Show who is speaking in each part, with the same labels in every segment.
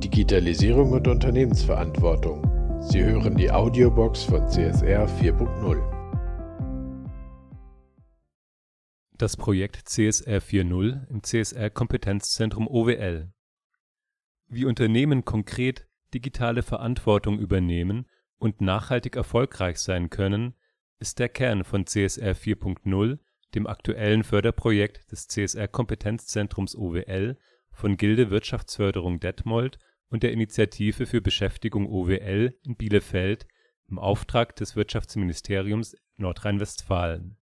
Speaker 1: Digitalisierung und Unternehmensverantwortung. Sie hören die Audiobox von CSR 4.0.
Speaker 2: Das Projekt CSR 4.0 im CSR Kompetenzzentrum OWL. Wie Unternehmen konkret digitale Verantwortung übernehmen und nachhaltig erfolgreich sein können, ist der Kern von CSR 4.0, dem aktuellen Förderprojekt des CSR Kompetenzzentrums OWL von Gilde Wirtschaftsförderung Detmold und der Initiative für Beschäftigung OWL in Bielefeld im Auftrag des Wirtschaftsministeriums Nordrhein-Westfalen.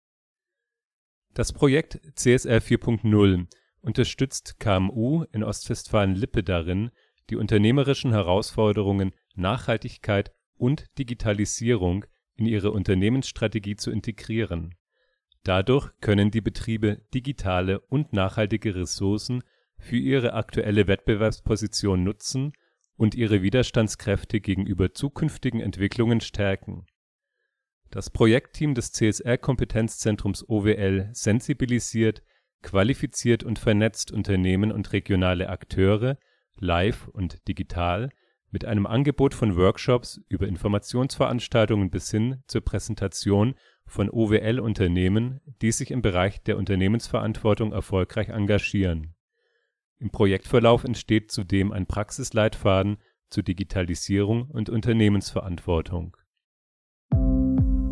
Speaker 2: Das Projekt CSR 4.0 unterstützt KMU in Ostwestfalen-Lippe darin, die unternehmerischen Herausforderungen Nachhaltigkeit und Digitalisierung in ihre Unternehmensstrategie zu integrieren. Dadurch können die Betriebe digitale und nachhaltige Ressourcen für ihre aktuelle Wettbewerbsposition nutzen und ihre Widerstandskräfte gegenüber zukünftigen Entwicklungen stärken. Das Projektteam des CSR-Kompetenzzentrums OWL sensibilisiert, qualifiziert und vernetzt Unternehmen und regionale Akteure live und digital mit einem Angebot von Workshops über Informationsveranstaltungen bis hin zur Präsentation von OWL-Unternehmen, die sich im Bereich der Unternehmensverantwortung erfolgreich engagieren im Projektverlauf entsteht zudem ein Praxisleitfaden zur Digitalisierung und Unternehmensverantwortung.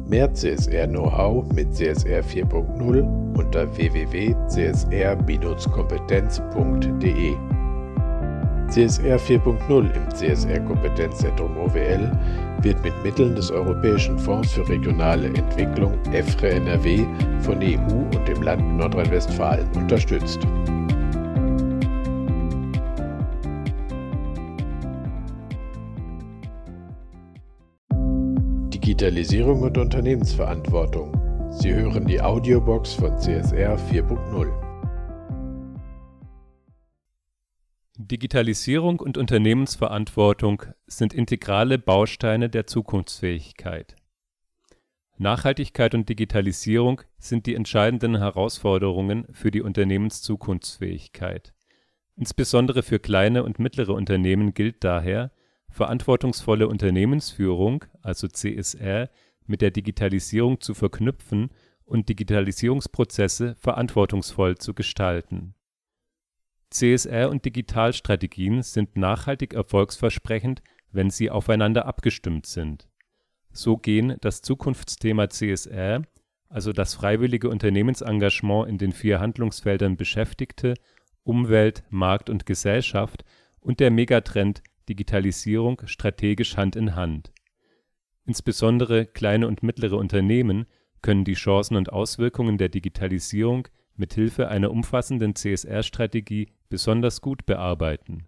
Speaker 1: Mehr CSR-Know-how mit CSR 4.0 unter www.csr-kompetenz.de. CSR 4.0 im CSR Kompetenzzentrum OWL wird mit Mitteln des Europäischen Fonds für regionale Entwicklung EFRE NRW von EU und dem Land Nordrhein-Westfalen unterstützt. Digitalisierung und Unternehmensverantwortung. Sie hören die Audiobox von CSR 4.0.
Speaker 2: Digitalisierung und Unternehmensverantwortung sind integrale Bausteine der Zukunftsfähigkeit. Nachhaltigkeit und Digitalisierung sind die entscheidenden Herausforderungen für die Unternehmenszukunftsfähigkeit. Insbesondere für kleine und mittlere Unternehmen gilt daher verantwortungsvolle Unternehmensführung also CSR mit der Digitalisierung zu verknüpfen und Digitalisierungsprozesse verantwortungsvoll zu gestalten. CSR und Digitalstrategien sind nachhaltig erfolgsversprechend, wenn sie aufeinander abgestimmt sind. So gehen das Zukunftsthema CSR, also das freiwillige Unternehmensengagement in den vier Handlungsfeldern Beschäftigte, Umwelt, Markt und Gesellschaft und der Megatrend Digitalisierung strategisch Hand in Hand. Insbesondere kleine und mittlere Unternehmen können die Chancen und Auswirkungen der Digitalisierung mit Hilfe einer umfassenden CSR-Strategie besonders gut bearbeiten.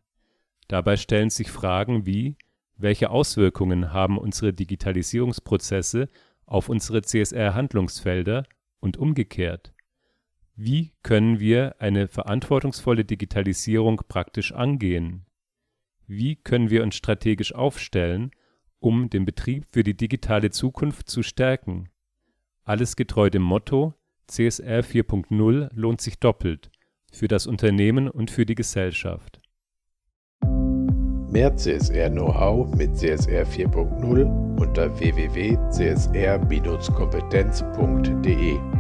Speaker 2: Dabei stellen sich Fragen wie Welche Auswirkungen haben unsere Digitalisierungsprozesse auf unsere CSR-Handlungsfelder und umgekehrt? Wie können wir eine verantwortungsvolle Digitalisierung praktisch angehen wie können wir uns strategisch aufstellen, um den Betrieb für die digitale Zukunft zu stärken? Alles getreu dem Motto CSR 4.0 lohnt sich doppelt für das Unternehmen und für die Gesellschaft.
Speaker 1: Mehr CSR-Know-how mit CSR 4.0 unter www.csr-kompetenz.de.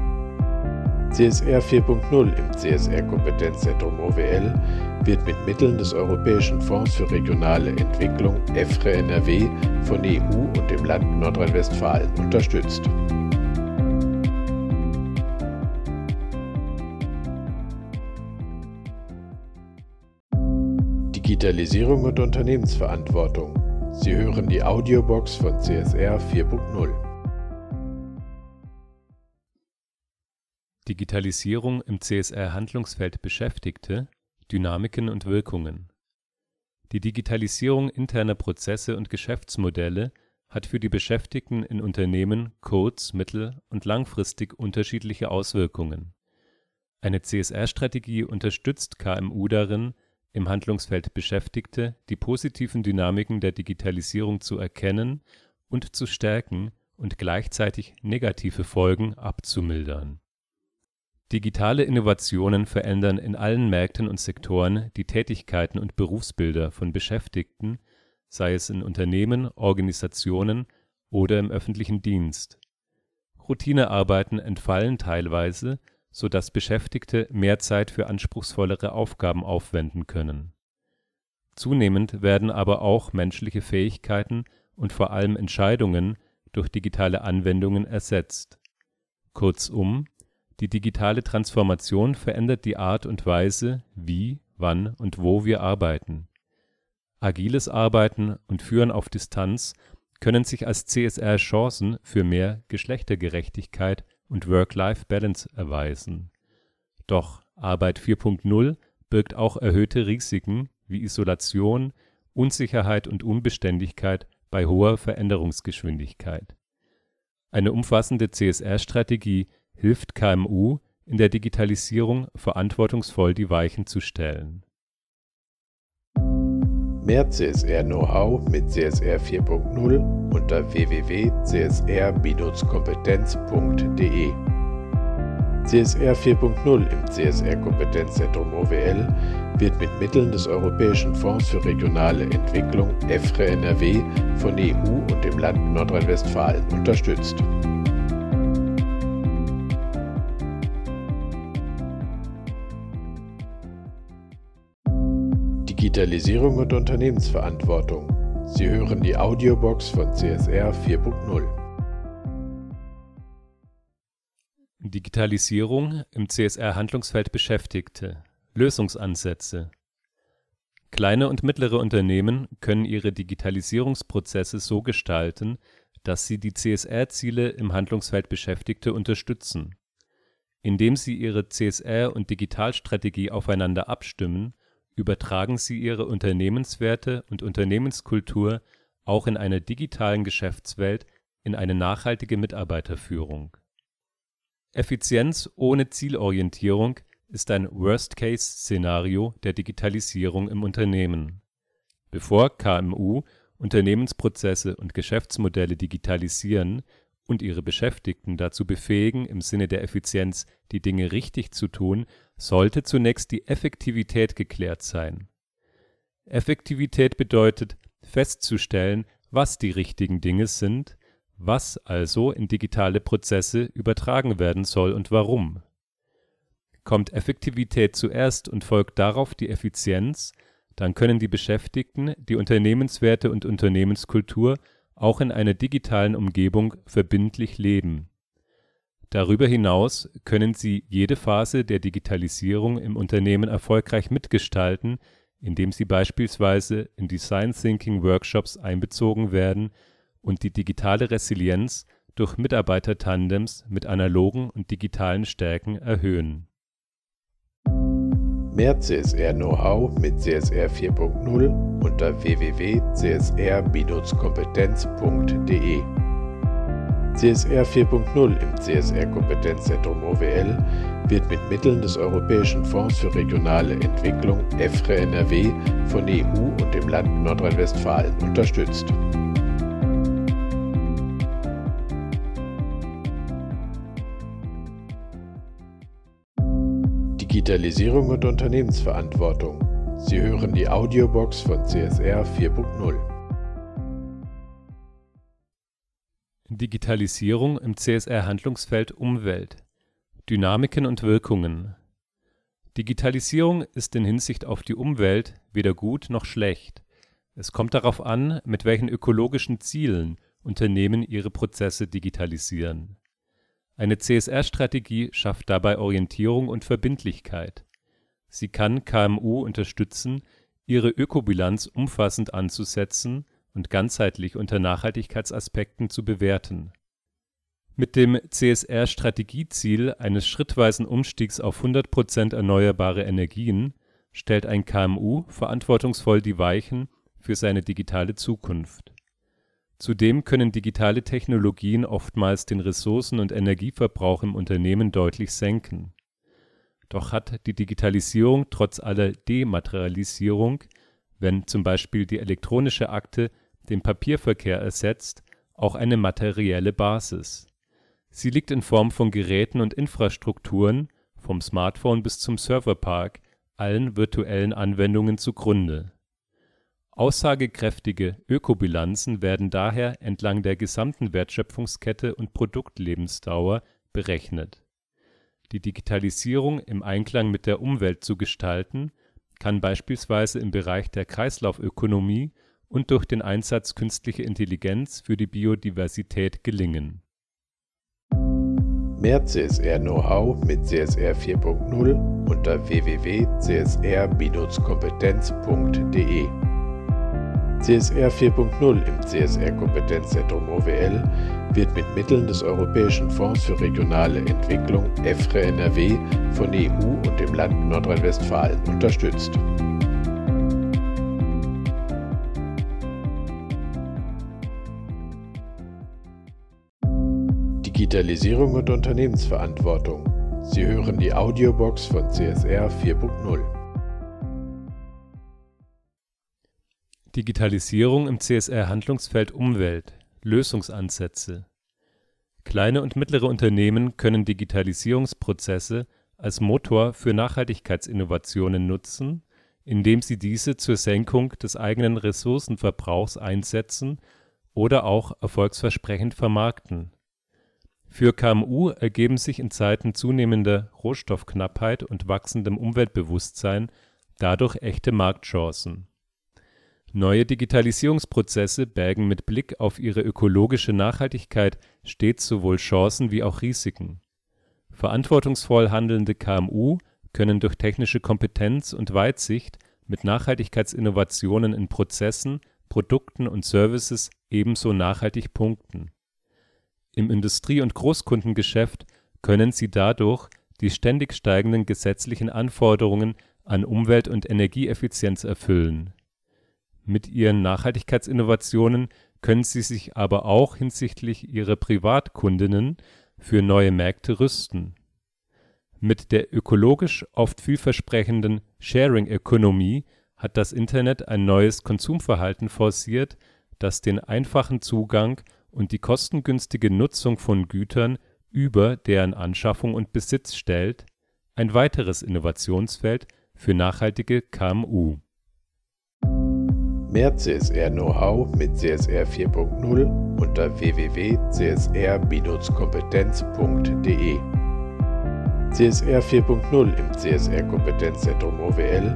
Speaker 1: CSR 4.0 im CSR Kompetenzzentrum OWL wird mit Mitteln des Europäischen Fonds für regionale Entwicklung EFRE NRW von EU und dem Land Nordrhein-Westfalen unterstützt. Digitalisierung und Unternehmensverantwortung. Sie hören die Audiobox von CSR 4.0.
Speaker 2: Digitalisierung im CSR-Handlungsfeld Beschäftigte, Dynamiken und Wirkungen Die Digitalisierung interner Prozesse und Geschäftsmodelle hat für die Beschäftigten in Unternehmen kurz-, mittel- und langfristig unterschiedliche Auswirkungen. Eine CSR-Strategie unterstützt KMU darin, im Handlungsfeld Beschäftigte die positiven Dynamiken der Digitalisierung zu erkennen und zu stärken und gleichzeitig negative Folgen abzumildern Digitale Innovationen verändern in allen Märkten und Sektoren die Tätigkeiten und Berufsbilder von Beschäftigten, sei es in Unternehmen, Organisationen oder im öffentlichen Dienst. Routinearbeiten entfallen teilweise, so dass Beschäftigte mehr Zeit für anspruchsvollere Aufgaben aufwenden können. Zunehmend werden aber auch menschliche Fähigkeiten und vor allem Entscheidungen durch digitale Anwendungen ersetzt. Kurzum die digitale Transformation verändert die Art und Weise, wie, wann und wo wir arbeiten. Agiles Arbeiten und Führen auf Distanz können sich als CSR Chancen für mehr Geschlechtergerechtigkeit und Work-Life-Balance erweisen. Doch Arbeit 4.0 birgt auch erhöhte Risiken wie Isolation, Unsicherheit und Unbeständigkeit bei hoher Veränderungsgeschwindigkeit. Eine umfassende CSR-Strategie hilft KMU, in der Digitalisierung verantwortungsvoll die Weichen zu stellen.
Speaker 1: Mehr CSR-Know-how mit CSR 4.0 unter www.csr-kompetenz.de. CSR 4.0 im CSR Kompetenzzentrum OWL wird mit Mitteln des Europäischen Fonds für regionale Entwicklung EFRE NRW von EU und dem Land Nordrhein-Westfalen unterstützt. Digitalisierung und Unternehmensverantwortung. Sie hören die Audiobox von CSR 4.0.
Speaker 2: Digitalisierung im CSR-Handlungsfeld Beschäftigte. Lösungsansätze. Kleine und mittlere Unternehmen können ihre Digitalisierungsprozesse so gestalten, dass sie die CSR-Ziele im Handlungsfeld Beschäftigte unterstützen. Indem sie ihre CSR- und Digitalstrategie aufeinander abstimmen übertragen sie ihre Unternehmenswerte und Unternehmenskultur auch in einer digitalen Geschäftswelt in eine nachhaltige Mitarbeiterführung. Effizienz ohne Zielorientierung ist ein Worst-Case-Szenario der Digitalisierung im Unternehmen. Bevor KMU Unternehmensprozesse und Geschäftsmodelle digitalisieren und ihre Beschäftigten dazu befähigen, im Sinne der Effizienz die Dinge richtig zu tun, sollte zunächst die Effektivität geklärt sein. Effektivität bedeutet, festzustellen, was die richtigen Dinge sind, was also in digitale Prozesse übertragen werden soll und warum. Kommt Effektivität zuerst und folgt darauf die Effizienz, dann können die Beschäftigten die Unternehmenswerte und Unternehmenskultur auch in einer digitalen Umgebung verbindlich leben. Darüber hinaus können sie jede Phase der Digitalisierung im Unternehmen erfolgreich mitgestalten, indem sie beispielsweise in Design Thinking Workshops einbezogen werden und die digitale Resilienz durch Mitarbeitertandems mit analogen und digitalen Stärken erhöhen
Speaker 1: Mehr CSR-Know-how mit CSR 4.0 unter www.csr-kompetenz.de. CSR 4.0 im CSR Kompetenzzentrum OWL wird mit Mitteln des Europäischen Fonds für regionale Entwicklung EFRE NRW von EU und dem Land Nordrhein-Westfalen unterstützt. Digitalisierung und Unternehmensverantwortung. Sie hören die Audiobox von CSR 4.0.
Speaker 2: Digitalisierung im CSR-Handlungsfeld Umwelt. Dynamiken und Wirkungen. Digitalisierung ist in Hinsicht auf die Umwelt weder gut noch schlecht. Es kommt darauf an, mit welchen ökologischen Zielen Unternehmen ihre Prozesse digitalisieren. Eine CSR-Strategie schafft dabei Orientierung und Verbindlichkeit. Sie kann KMU unterstützen, ihre Ökobilanz umfassend anzusetzen und ganzheitlich unter Nachhaltigkeitsaspekten zu bewerten. Mit dem CSR-Strategieziel eines schrittweisen Umstiegs auf 100% erneuerbare Energien stellt ein KMU verantwortungsvoll die Weichen für seine digitale Zukunft Zudem können digitale Technologien oftmals den Ressourcen und Energieverbrauch im Unternehmen deutlich senken. Doch hat die Digitalisierung trotz aller Dematerialisierung, wenn zum Beispiel die elektronische Akte den Papierverkehr ersetzt, auch eine materielle Basis. Sie liegt in Form von Geräten und Infrastrukturen, vom Smartphone bis zum Serverpark, allen virtuellen Anwendungen zugrunde. Aussagekräftige Ökobilanzen werden daher entlang der gesamten Wertschöpfungskette und Produktlebensdauer berechnet. Die Digitalisierung im Einklang mit der Umwelt zu gestalten, kann beispielsweise im Bereich der Kreislaufökonomie und durch den Einsatz künstlicher Intelligenz für die Biodiversität gelingen.
Speaker 1: Mehr CSR-Know-how mit CSR 4.0 unter www.csr-kompetenz.de CSR 4.0 im CSR Kompetenzzentrum OWL wird mit Mitteln des Europäischen Fonds für regionale Entwicklung EFRE NRW von EU und dem Land Nordrhein-Westfalen unterstützt. Digitalisierung und Unternehmensverantwortung. Sie hören die Audiobox von CSR 4.0.
Speaker 2: Digitalisierung im CSR-Handlungsfeld Umwelt Lösungsansätze Kleine und mittlere Unternehmen können Digitalisierungsprozesse als Motor für Nachhaltigkeitsinnovationen nutzen, indem sie diese zur Senkung des eigenen Ressourcenverbrauchs einsetzen oder auch erfolgsversprechend vermarkten. Für KMU ergeben sich in Zeiten zunehmender Rohstoffknappheit und wachsendem Umweltbewusstsein dadurch echte Marktchancen Neue Digitalisierungsprozesse bergen mit Blick auf ihre ökologische Nachhaltigkeit stets sowohl Chancen wie auch Risiken. Verantwortungsvoll handelnde KMU können durch technische Kompetenz und Weitsicht mit Nachhaltigkeitsinnovationen in Prozessen, Produkten und Services ebenso nachhaltig punkten. Im Industrie und Großkundengeschäft können sie dadurch die ständig steigenden gesetzlichen Anforderungen an Umwelt und Energieeffizienz erfüllen mit ihren Nachhaltigkeitsinnovationen können sie sich aber auch hinsichtlich ihrer Privatkundinnen für neue Märkte rüsten. Mit der ökologisch oft vielversprechenden Sharing Economy hat das Internet ein neues Konsumverhalten forciert, das den einfachen Zugang und die kostengünstige Nutzung von Gütern über deren Anschaffung und Besitz stellt, ein weiteres Innovationsfeld für nachhaltige KMU
Speaker 1: Mehr CSR-Know-how mit CSR 4.0 unter www.csr-kompetenz.de CSR 4.0 im CSR Kompetenzzentrum OWL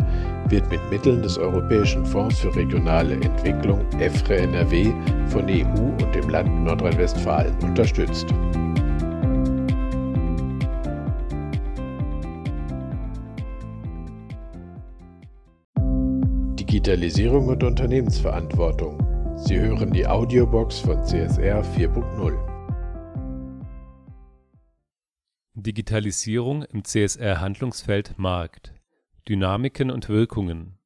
Speaker 1: wird mit Mitteln des Europäischen Fonds für regionale Entwicklung EFRE NRW von EU und dem Land Nordrhein-Westfalen unterstützt. Digitalisierung und Unternehmensverantwortung. Sie hören die Audiobox von CSR 4.0.
Speaker 2: Digitalisierung im CSR-Handlungsfeld Markt. Dynamiken und Wirkungen.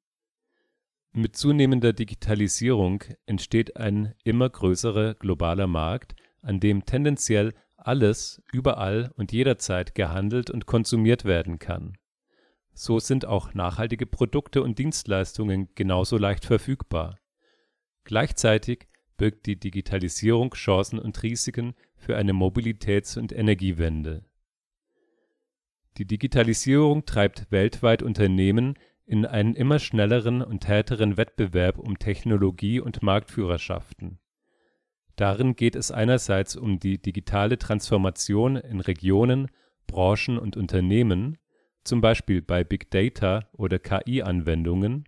Speaker 2: Mit zunehmender Digitalisierung entsteht ein immer größerer globaler Markt, an dem tendenziell alles überall und jederzeit gehandelt und konsumiert werden kann so sind auch nachhaltige Produkte und Dienstleistungen genauso leicht verfügbar. Gleichzeitig birgt die Digitalisierung Chancen und Risiken für eine Mobilitäts und Energiewende. Die Digitalisierung treibt weltweit Unternehmen in einen immer schnelleren und härteren Wettbewerb um Technologie und Marktführerschaften. Darin geht es einerseits um die digitale Transformation in Regionen, Branchen und Unternehmen zum Beispiel bei Big Data oder KI-Anwendungen,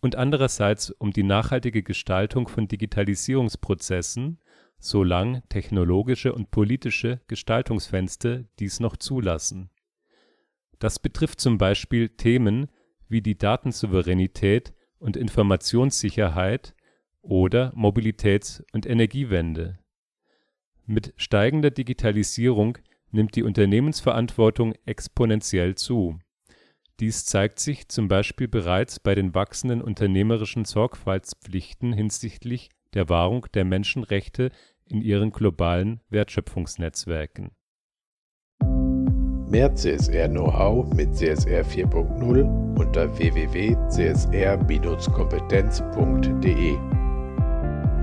Speaker 2: und andererseits um die nachhaltige Gestaltung von Digitalisierungsprozessen, solange technologische und politische Gestaltungsfenster dies noch zulassen. Das betrifft zum Beispiel Themen wie die Datensouveränität und Informationssicherheit oder Mobilitäts und Energiewende. Mit steigender Digitalisierung nimmt die Unternehmensverantwortung exponentiell zu. Dies zeigt sich zum Beispiel bereits bei den wachsenden unternehmerischen Sorgfaltspflichten hinsichtlich der Wahrung der Menschenrechte in ihren globalen Wertschöpfungsnetzwerken.
Speaker 1: Mehr CSR-Know-how mit CSR 4.0 unter www.csr-kompetenz.de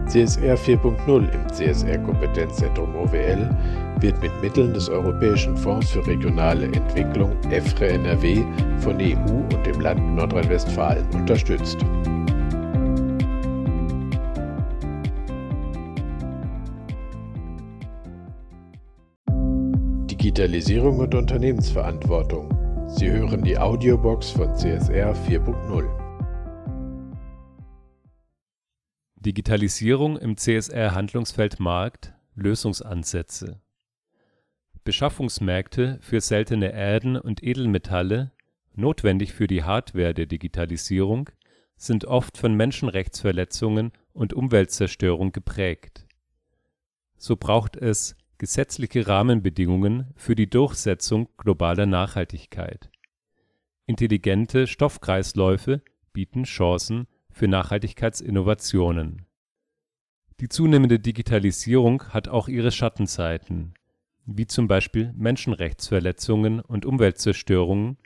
Speaker 1: CSR 4.0 im CSR Kompetenzzentrum OWL wird mit Mitteln des Europäischen Fonds für regionale Entwicklung EFRE NRW von EU und dem Land Nordrhein-Westfalen unterstützt. Digitalisierung und Unternehmensverantwortung. Sie hören die Audiobox von CSR 4.0.
Speaker 2: Digitalisierung im CSR-Handlungsfeld Markt Lösungsansätze Beschaffungsmärkte für seltene Erden und Edelmetalle, notwendig für die Hardware der Digitalisierung, sind oft von Menschenrechtsverletzungen und Umweltzerstörung geprägt. So braucht es gesetzliche Rahmenbedingungen für die Durchsetzung globaler Nachhaltigkeit. Intelligente Stoffkreisläufe bieten Chancen für Nachhaltigkeitsinnovationen. Die zunehmende Digitalisierung hat auch ihre Schattenseiten, wie zum Beispiel Menschenrechtsverletzungen und Umweltzerstörungen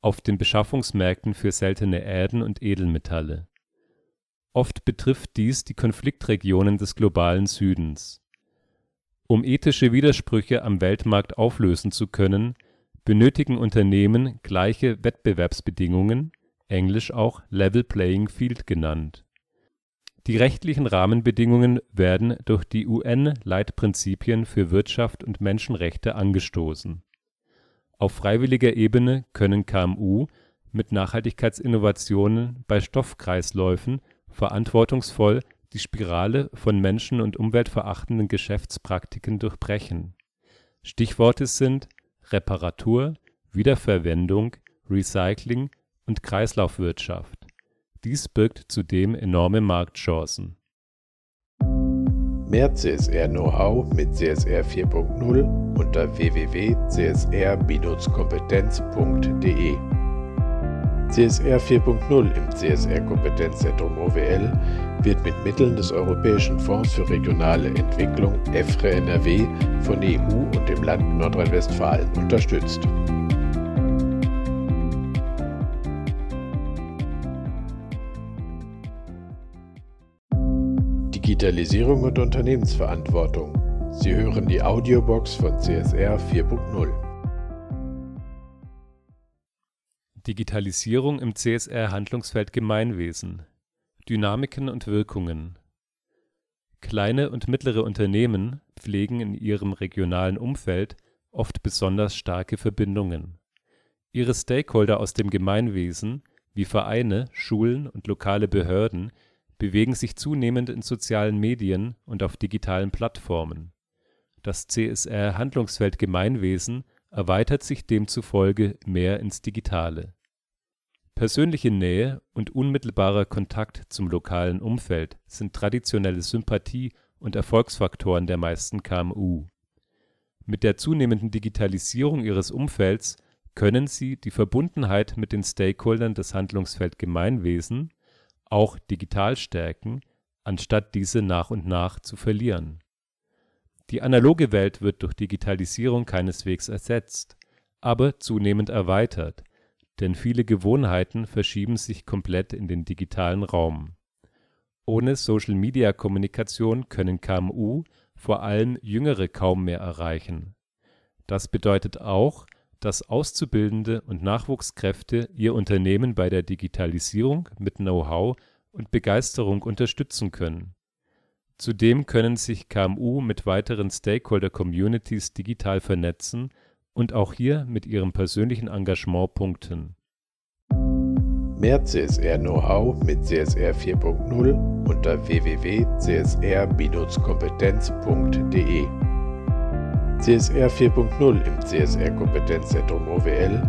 Speaker 2: auf den Beschaffungsmärkten für seltene Erden und Edelmetalle. Oft betrifft dies die Konfliktregionen des globalen Südens um ethische Widersprüche am Weltmarkt auflösen zu können, benötigen Unternehmen gleiche Wettbewerbsbedingungen (englisch auch Level Playing Field genannt). Die rechtlichen Rahmenbedingungen werden durch die UN-Leitprinzipien für Wirtschaft und Menschenrechte angestoßen. Auf freiwilliger Ebene können KMU mit Nachhaltigkeitsinnovationen bei Stoffkreisläufen verantwortungsvoll die Spirale von menschen und umweltverachtenden Geschäftspraktiken durchbrechen. Stichworte sind Reparatur, Wiederverwendung, Recycling und Kreislaufwirtschaft. Dies birgt zudem enorme Marktchancen.
Speaker 1: Mehr CSR-Know-how mit CSR 4.0 unter www.csr-kompetenz.de CSR 4.0 im CSR Kompetenzzentrum OWL wird mit Mitteln des Europäischen Fonds für regionale Entwicklung EFRE NRW von EU und dem Land Nordrhein-Westfalen unterstützt. Digitalisierung und Unternehmensverantwortung. Sie hören die Audiobox von CSR 4.0.
Speaker 2: Digitalisierung im CSR-Handlungsfeld Gemeinwesen Dynamiken und Wirkungen Kleine und mittlere Unternehmen pflegen in ihrem regionalen Umfeld oft besonders starke Verbindungen. Ihre Stakeholder aus dem Gemeinwesen wie Vereine, Schulen und lokale Behörden bewegen sich zunehmend in sozialen Medien und auf digitalen Plattformen. Das CSR-Handlungsfeld Gemeinwesen erweitert sich demzufolge mehr ins Digitale. Persönliche Nähe und unmittelbarer Kontakt zum lokalen Umfeld sind traditionelle Sympathie und Erfolgsfaktoren der meisten KMU. Mit der zunehmenden Digitalisierung ihres Umfelds können sie die Verbundenheit mit den Stakeholdern des Handlungsfeld Gemeinwesen auch digital stärken, anstatt diese nach und nach zu verlieren die analoge Welt wird durch Digitalisierung keineswegs ersetzt, aber zunehmend erweitert, denn viele Gewohnheiten verschieben sich komplett in den digitalen Raum. Ohne Social-Media-Kommunikation können KMU vor allem Jüngere kaum mehr erreichen. Das bedeutet auch, dass Auszubildende und Nachwuchskräfte ihr Unternehmen bei der Digitalisierung mit Know-how und Begeisterung unterstützen können Zudem können sich KMU mit weiteren Stakeholder-Communities digital vernetzen und auch hier mit ihrem persönlichen Engagement punkten.
Speaker 1: Mehr CSR-Know-how mit CSR 4.0 unter www.csr-kompetenz.de CSR 4.0 im CSR Kompetenzzentrum OWL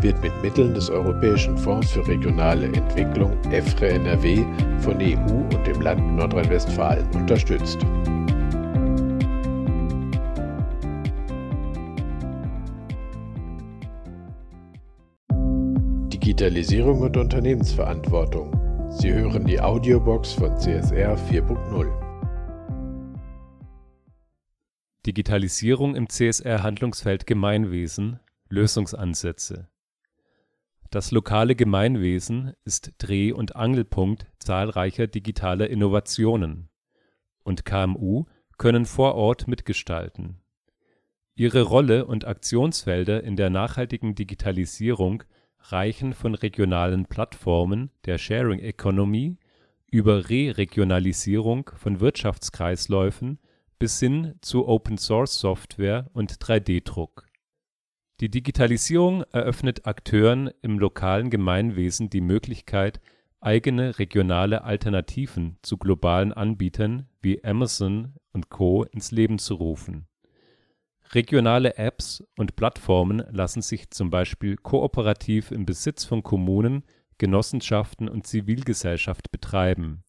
Speaker 1: wird mit Mitteln des Europäischen Fonds für regionale Entwicklung EFRE NRW von EU und dem Land Nordrhein-Westfalen unterstützt. Digitalisierung und Unternehmensverantwortung. Sie hören die Audiobox von CSR 4.0.
Speaker 2: Digitalisierung im CSR-Handlungsfeld Gemeinwesen Lösungsansätze Das lokale Gemeinwesen ist Dreh- und Angelpunkt zahlreicher digitaler Innovationen, und KMU können vor Ort mitgestalten. Ihre Rolle und Aktionsfelder in der nachhaltigen Digitalisierung reichen von regionalen Plattformen der Sharing Economy über Re-Regionalisierung von Wirtschaftskreisläufen bis hin zu Open-Source-Software und 3D-Druck. Die Digitalisierung eröffnet Akteuren im lokalen Gemeinwesen die Möglichkeit, eigene regionale Alternativen zu globalen Anbietern wie Amazon und Co. ins Leben zu rufen. Regionale Apps und Plattformen lassen sich zum Beispiel kooperativ im Besitz von Kommunen, Genossenschaften und Zivilgesellschaft betreiben.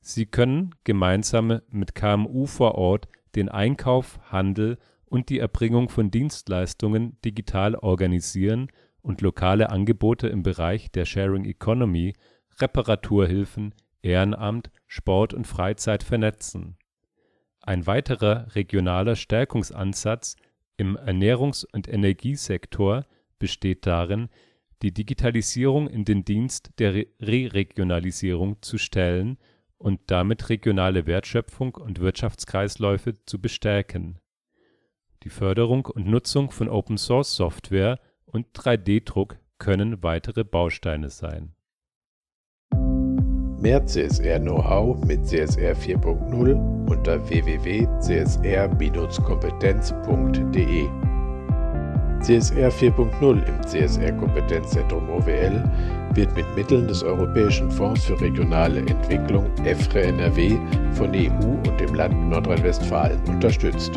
Speaker 2: Sie können gemeinsam mit KMU vor Ort den Einkauf, Handel und die Erbringung von Dienstleistungen digital organisieren und lokale Angebote im Bereich der Sharing Economy, Reparaturhilfen, Ehrenamt, Sport und Freizeit vernetzen. Ein weiterer regionaler Stärkungsansatz im Ernährungs und Energiesektor besteht darin, die Digitalisierung in den Dienst der Re-Regionalisierung zu stellen und damit regionale Wertschöpfung und Wirtschaftskreisläufe zu bestärken. Die Förderung und Nutzung von Open-Source-Software und 3D-Druck können weitere Bausteine sein.
Speaker 1: Mehr CSR-Know-how mit CSR 4.0 unter www.csr-kompetenz.de CSR 4.0 im CSR Kompetenzzentrum OWL wird mit Mitteln des Europäischen Fonds für regionale Entwicklung EFRE NRW von EU und dem Land Nordrhein-Westfalen unterstützt.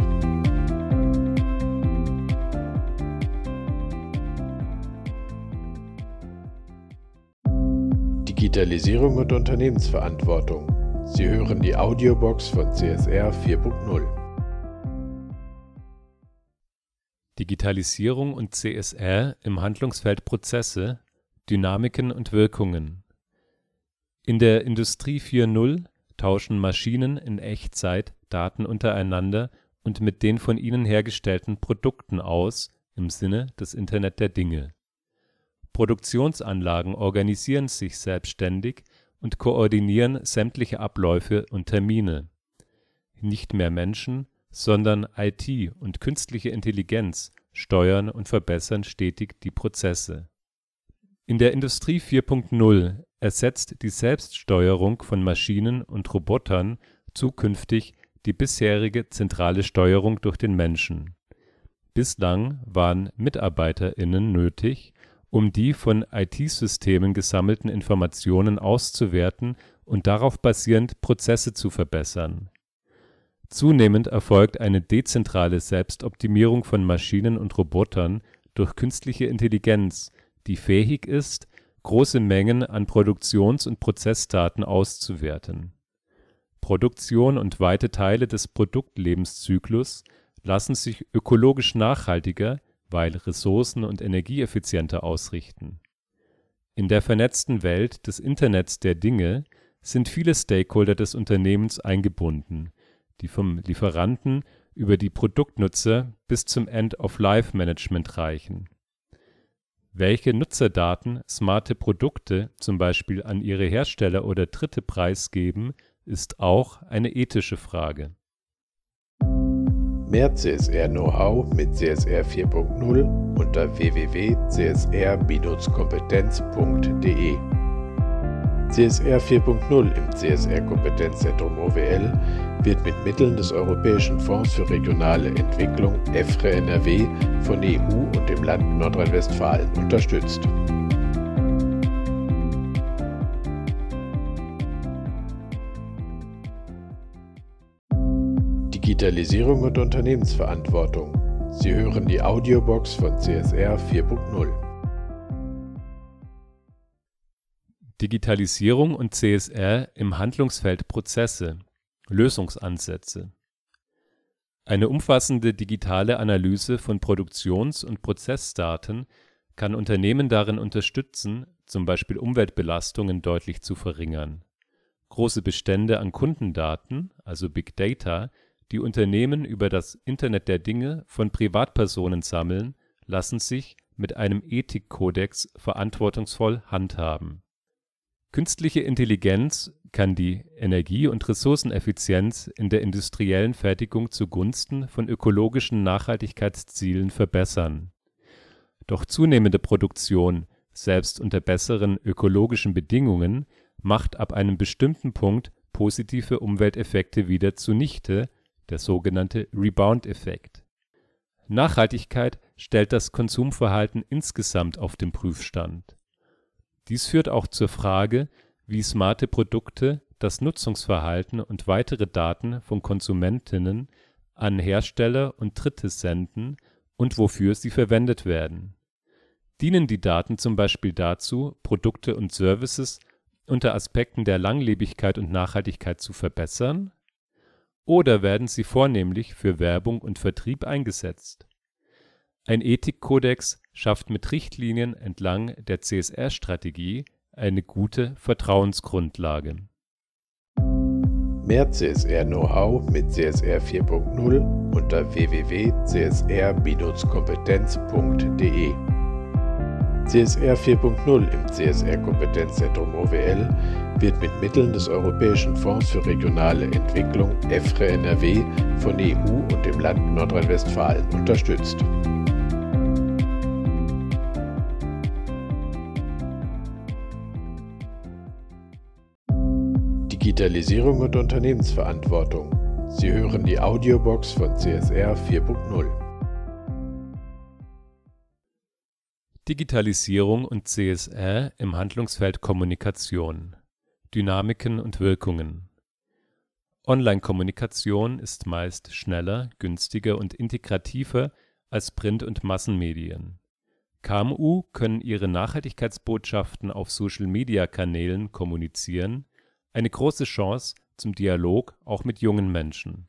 Speaker 1: Digitalisierung und Unternehmensverantwortung. Sie hören die Audiobox von CSR 4.0.
Speaker 2: Digitalisierung und CSR im Handlungsfeld Prozesse, Dynamiken und Wirkungen. In der Industrie 4.0 tauschen Maschinen in Echtzeit Daten untereinander und mit den von ihnen hergestellten Produkten aus im Sinne des Internet der Dinge. Produktionsanlagen organisieren sich selbstständig und koordinieren sämtliche Abläufe und Termine. Nicht mehr Menschen sondern IT und künstliche Intelligenz steuern und verbessern stetig die Prozesse. In der Industrie 4.0 ersetzt die Selbststeuerung von Maschinen und Robotern zukünftig die bisherige zentrale Steuerung durch den Menschen. Bislang waren MitarbeiterInnen nötig, um die von IT-Systemen gesammelten Informationen auszuwerten und darauf basierend Prozesse zu verbessern Zunehmend erfolgt eine dezentrale Selbstoptimierung von Maschinen und Robotern durch künstliche Intelligenz, die fähig ist, große Mengen an Produktions und Prozessdaten auszuwerten. Produktion und weite Teile des Produktlebenszyklus lassen sich ökologisch nachhaltiger, weil ressourcen und energieeffizienter ausrichten. In der vernetzten Welt des Internets der Dinge sind viele Stakeholder des Unternehmens eingebunden die vom Lieferanten über die Produktnutzer bis zum End-of-Life-Management reichen. Welche Nutzerdaten smarte Produkte zum Beispiel an ihre Hersteller oder Dritte preisgeben, ist auch eine ethische Frage.
Speaker 1: Mehr CSR-Know-how mit CSR 4.0 unter www.csr-kompetenz.de CSR 4.0 im CSR Kompetenzzentrum OWL wird mit Mitteln des Europäischen Fonds für regionale Entwicklung EFRE NRW von EU und dem Land Nordrhein-Westfalen unterstützt. Digitalisierung und Unternehmensverantwortung. Sie hören die Audiobox von CSR 4.0.
Speaker 2: Digitalisierung und CSR im Handlungsfeld Prozesse Lösungsansätze Eine umfassende digitale Analyse von Produktions und Prozessdaten kann Unternehmen darin unterstützen, zum Beispiel Umweltbelastungen deutlich zu verringern. Große Bestände an Kundendaten, also Big Data, die Unternehmen über das Internet der Dinge von Privatpersonen sammeln, lassen sich mit einem Ethikkodex verantwortungsvoll handhaben Künstliche Intelligenz kann die Energie und Ressourceneffizienz in der industriellen Fertigung zugunsten von ökologischen Nachhaltigkeitszielen verbessern. Doch zunehmende Produktion, selbst unter besseren ökologischen Bedingungen, macht ab einem bestimmten Punkt positive Umwelteffekte wieder zunichte, der sogenannte Rebound-Effekt. Nachhaltigkeit stellt das Konsumverhalten insgesamt auf den Prüfstand. Dies führt auch zur Frage, wie smarte Produkte das Nutzungsverhalten und weitere Daten von Konsumentinnen an Hersteller und Dritte senden und wofür sie verwendet werden. Dienen die Daten zum Beispiel dazu, Produkte und Services unter Aspekten der Langlebigkeit und Nachhaltigkeit zu verbessern? Oder werden sie vornehmlich für Werbung und Vertrieb eingesetzt? Ein Ethikkodex schafft mit Richtlinien entlang der CSR-Strategie eine gute Vertrauensgrundlage.
Speaker 1: Mehr CSR-Know-how mit CSR 4.0 unter www.csr-kompetenz.de CSR 4.0 im CSR Kompetenzzentrum OWL wird mit Mitteln des Europäischen Fonds für regionale Entwicklung EFRE NRW von EU und dem Land Nordrhein-Westfalen unterstützt. Digitalisierung und Unternehmensverantwortung. Sie hören die Audiobox von CSR 4.0.
Speaker 2: Digitalisierung und CSR im Handlungsfeld Kommunikation. Dynamiken und Wirkungen. Online-Kommunikation ist meist schneller, günstiger und integrativer als Print- und Massenmedien. KMU können ihre Nachhaltigkeitsbotschaften auf Social-Media-Kanälen kommunizieren, eine große Chance zum Dialog auch mit jungen Menschen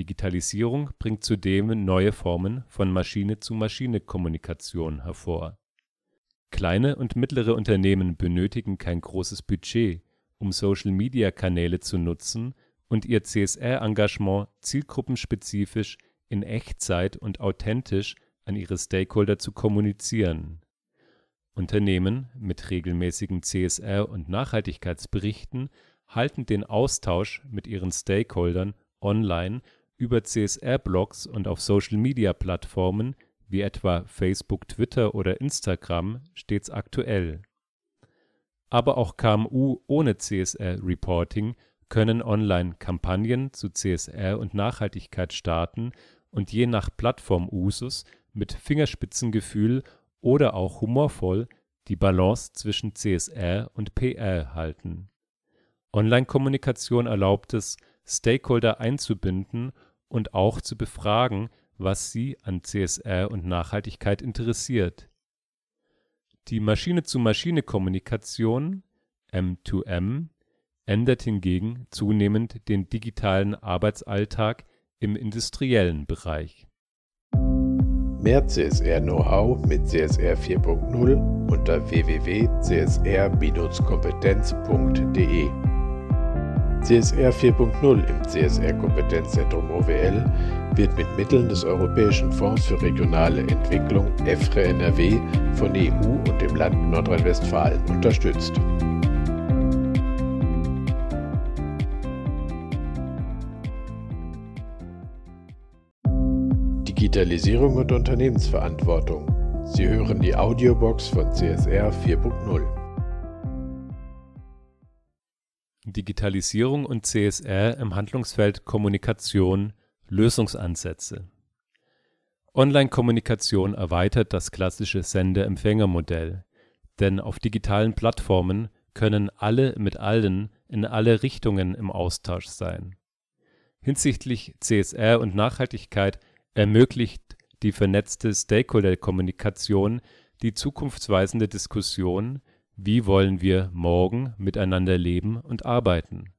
Speaker 2: Digitalisierung bringt zudem neue Formen von Maschine-zu-Maschine-Kommunikation hervor. Kleine und mittlere Unternehmen benötigen kein großes Budget, um Social-Media-Kanäle zu nutzen und ihr CSR-Engagement zielgruppenspezifisch in Echtzeit und authentisch an ihre Stakeholder zu kommunizieren. Unternehmen mit regelmäßigen CSR und Nachhaltigkeitsberichten halten den Austausch mit ihren Stakeholdern online über CSR-Blogs und auf Social-Media-Plattformen wie etwa Facebook, Twitter oder Instagram stets aktuell. Aber auch KMU ohne CSR-Reporting können online Kampagnen zu CSR und Nachhaltigkeit starten und je nach Plattformusus mit Fingerspitzengefühl oder auch humorvoll die Balance zwischen CSR und PR halten. Online-Kommunikation erlaubt es, Stakeholder einzubinden und auch zu befragen, was sie an CSR und Nachhaltigkeit interessiert. Die Maschine-zu-Maschine-Kommunikation M2M ändert hingegen zunehmend den digitalen Arbeitsalltag im industriellen Bereich.
Speaker 1: Mehr CSR-Know-how mit CSR 4.0 unter www.csr-kompetenz.de CSR 4.0 im CSR Kompetenzzentrum OWL wird mit Mitteln des Europäischen Fonds für regionale Entwicklung EFRE NRW von EU und dem Land Nordrhein-Westfalen unterstützt. Digitalisierung und Unternehmensverantwortung. Sie hören die Audiobox von CSR 4.0.
Speaker 2: Digitalisierung und CSR im Handlungsfeld Kommunikation Lösungsansätze Online-Kommunikation erweitert das klassische Sender-Empfänger-Modell, denn auf digitalen Plattformen können alle mit allen in alle Richtungen im Austausch sein. Hinsichtlich CSR und Nachhaltigkeit ermöglicht die vernetzte Stakeholder-Kommunikation die zukunftsweisende Diskussion wie wollen wir morgen miteinander leben und arbeiten?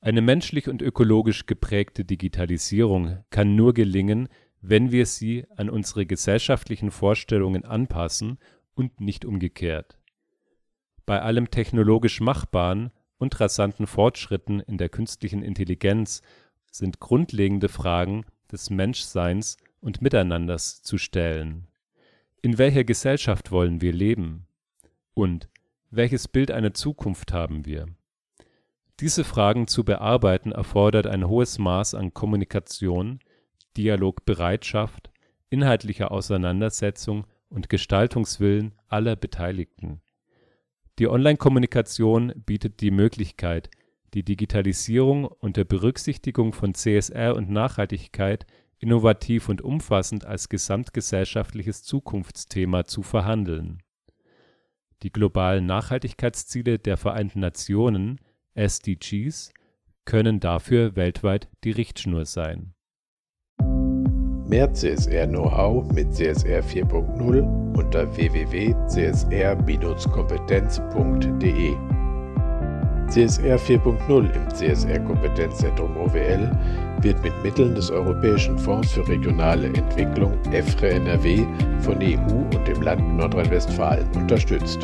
Speaker 2: Eine menschlich und ökologisch geprägte Digitalisierung kann nur gelingen, wenn wir sie an unsere gesellschaftlichen Vorstellungen anpassen und nicht umgekehrt. Bei allem technologisch Machbaren und rasanten Fortschritten in der künstlichen Intelligenz sind grundlegende Fragen des Menschseins und Miteinanders zu stellen. In welcher Gesellschaft wollen wir leben? Und Welches Bild einer Zukunft haben wir? Diese Fragen zu bearbeiten erfordert ein hohes Maß an Kommunikation, Dialogbereitschaft, inhaltlicher Auseinandersetzung und Gestaltungswillen aller Beteiligten. Die Online-Kommunikation bietet die Möglichkeit, die Digitalisierung unter Berücksichtigung von CSR und Nachhaltigkeit innovativ und umfassend als gesamtgesellschaftliches Zukunftsthema zu verhandeln. Die globalen Nachhaltigkeitsziele der Vereinten Nationen (SDGs) können dafür weltweit die Richtschnur sein.
Speaker 1: Mehr CSR-Know-how mit CSR 4.0 unter www.csr-kompetenz.de CSR 4.0 im CSR Kompetenzzentrum OWL wird mit Mitteln des Europäischen Fonds für regionale Entwicklung EFRE NRW von EU und dem Land Nordrhein-Westfalen unterstützt.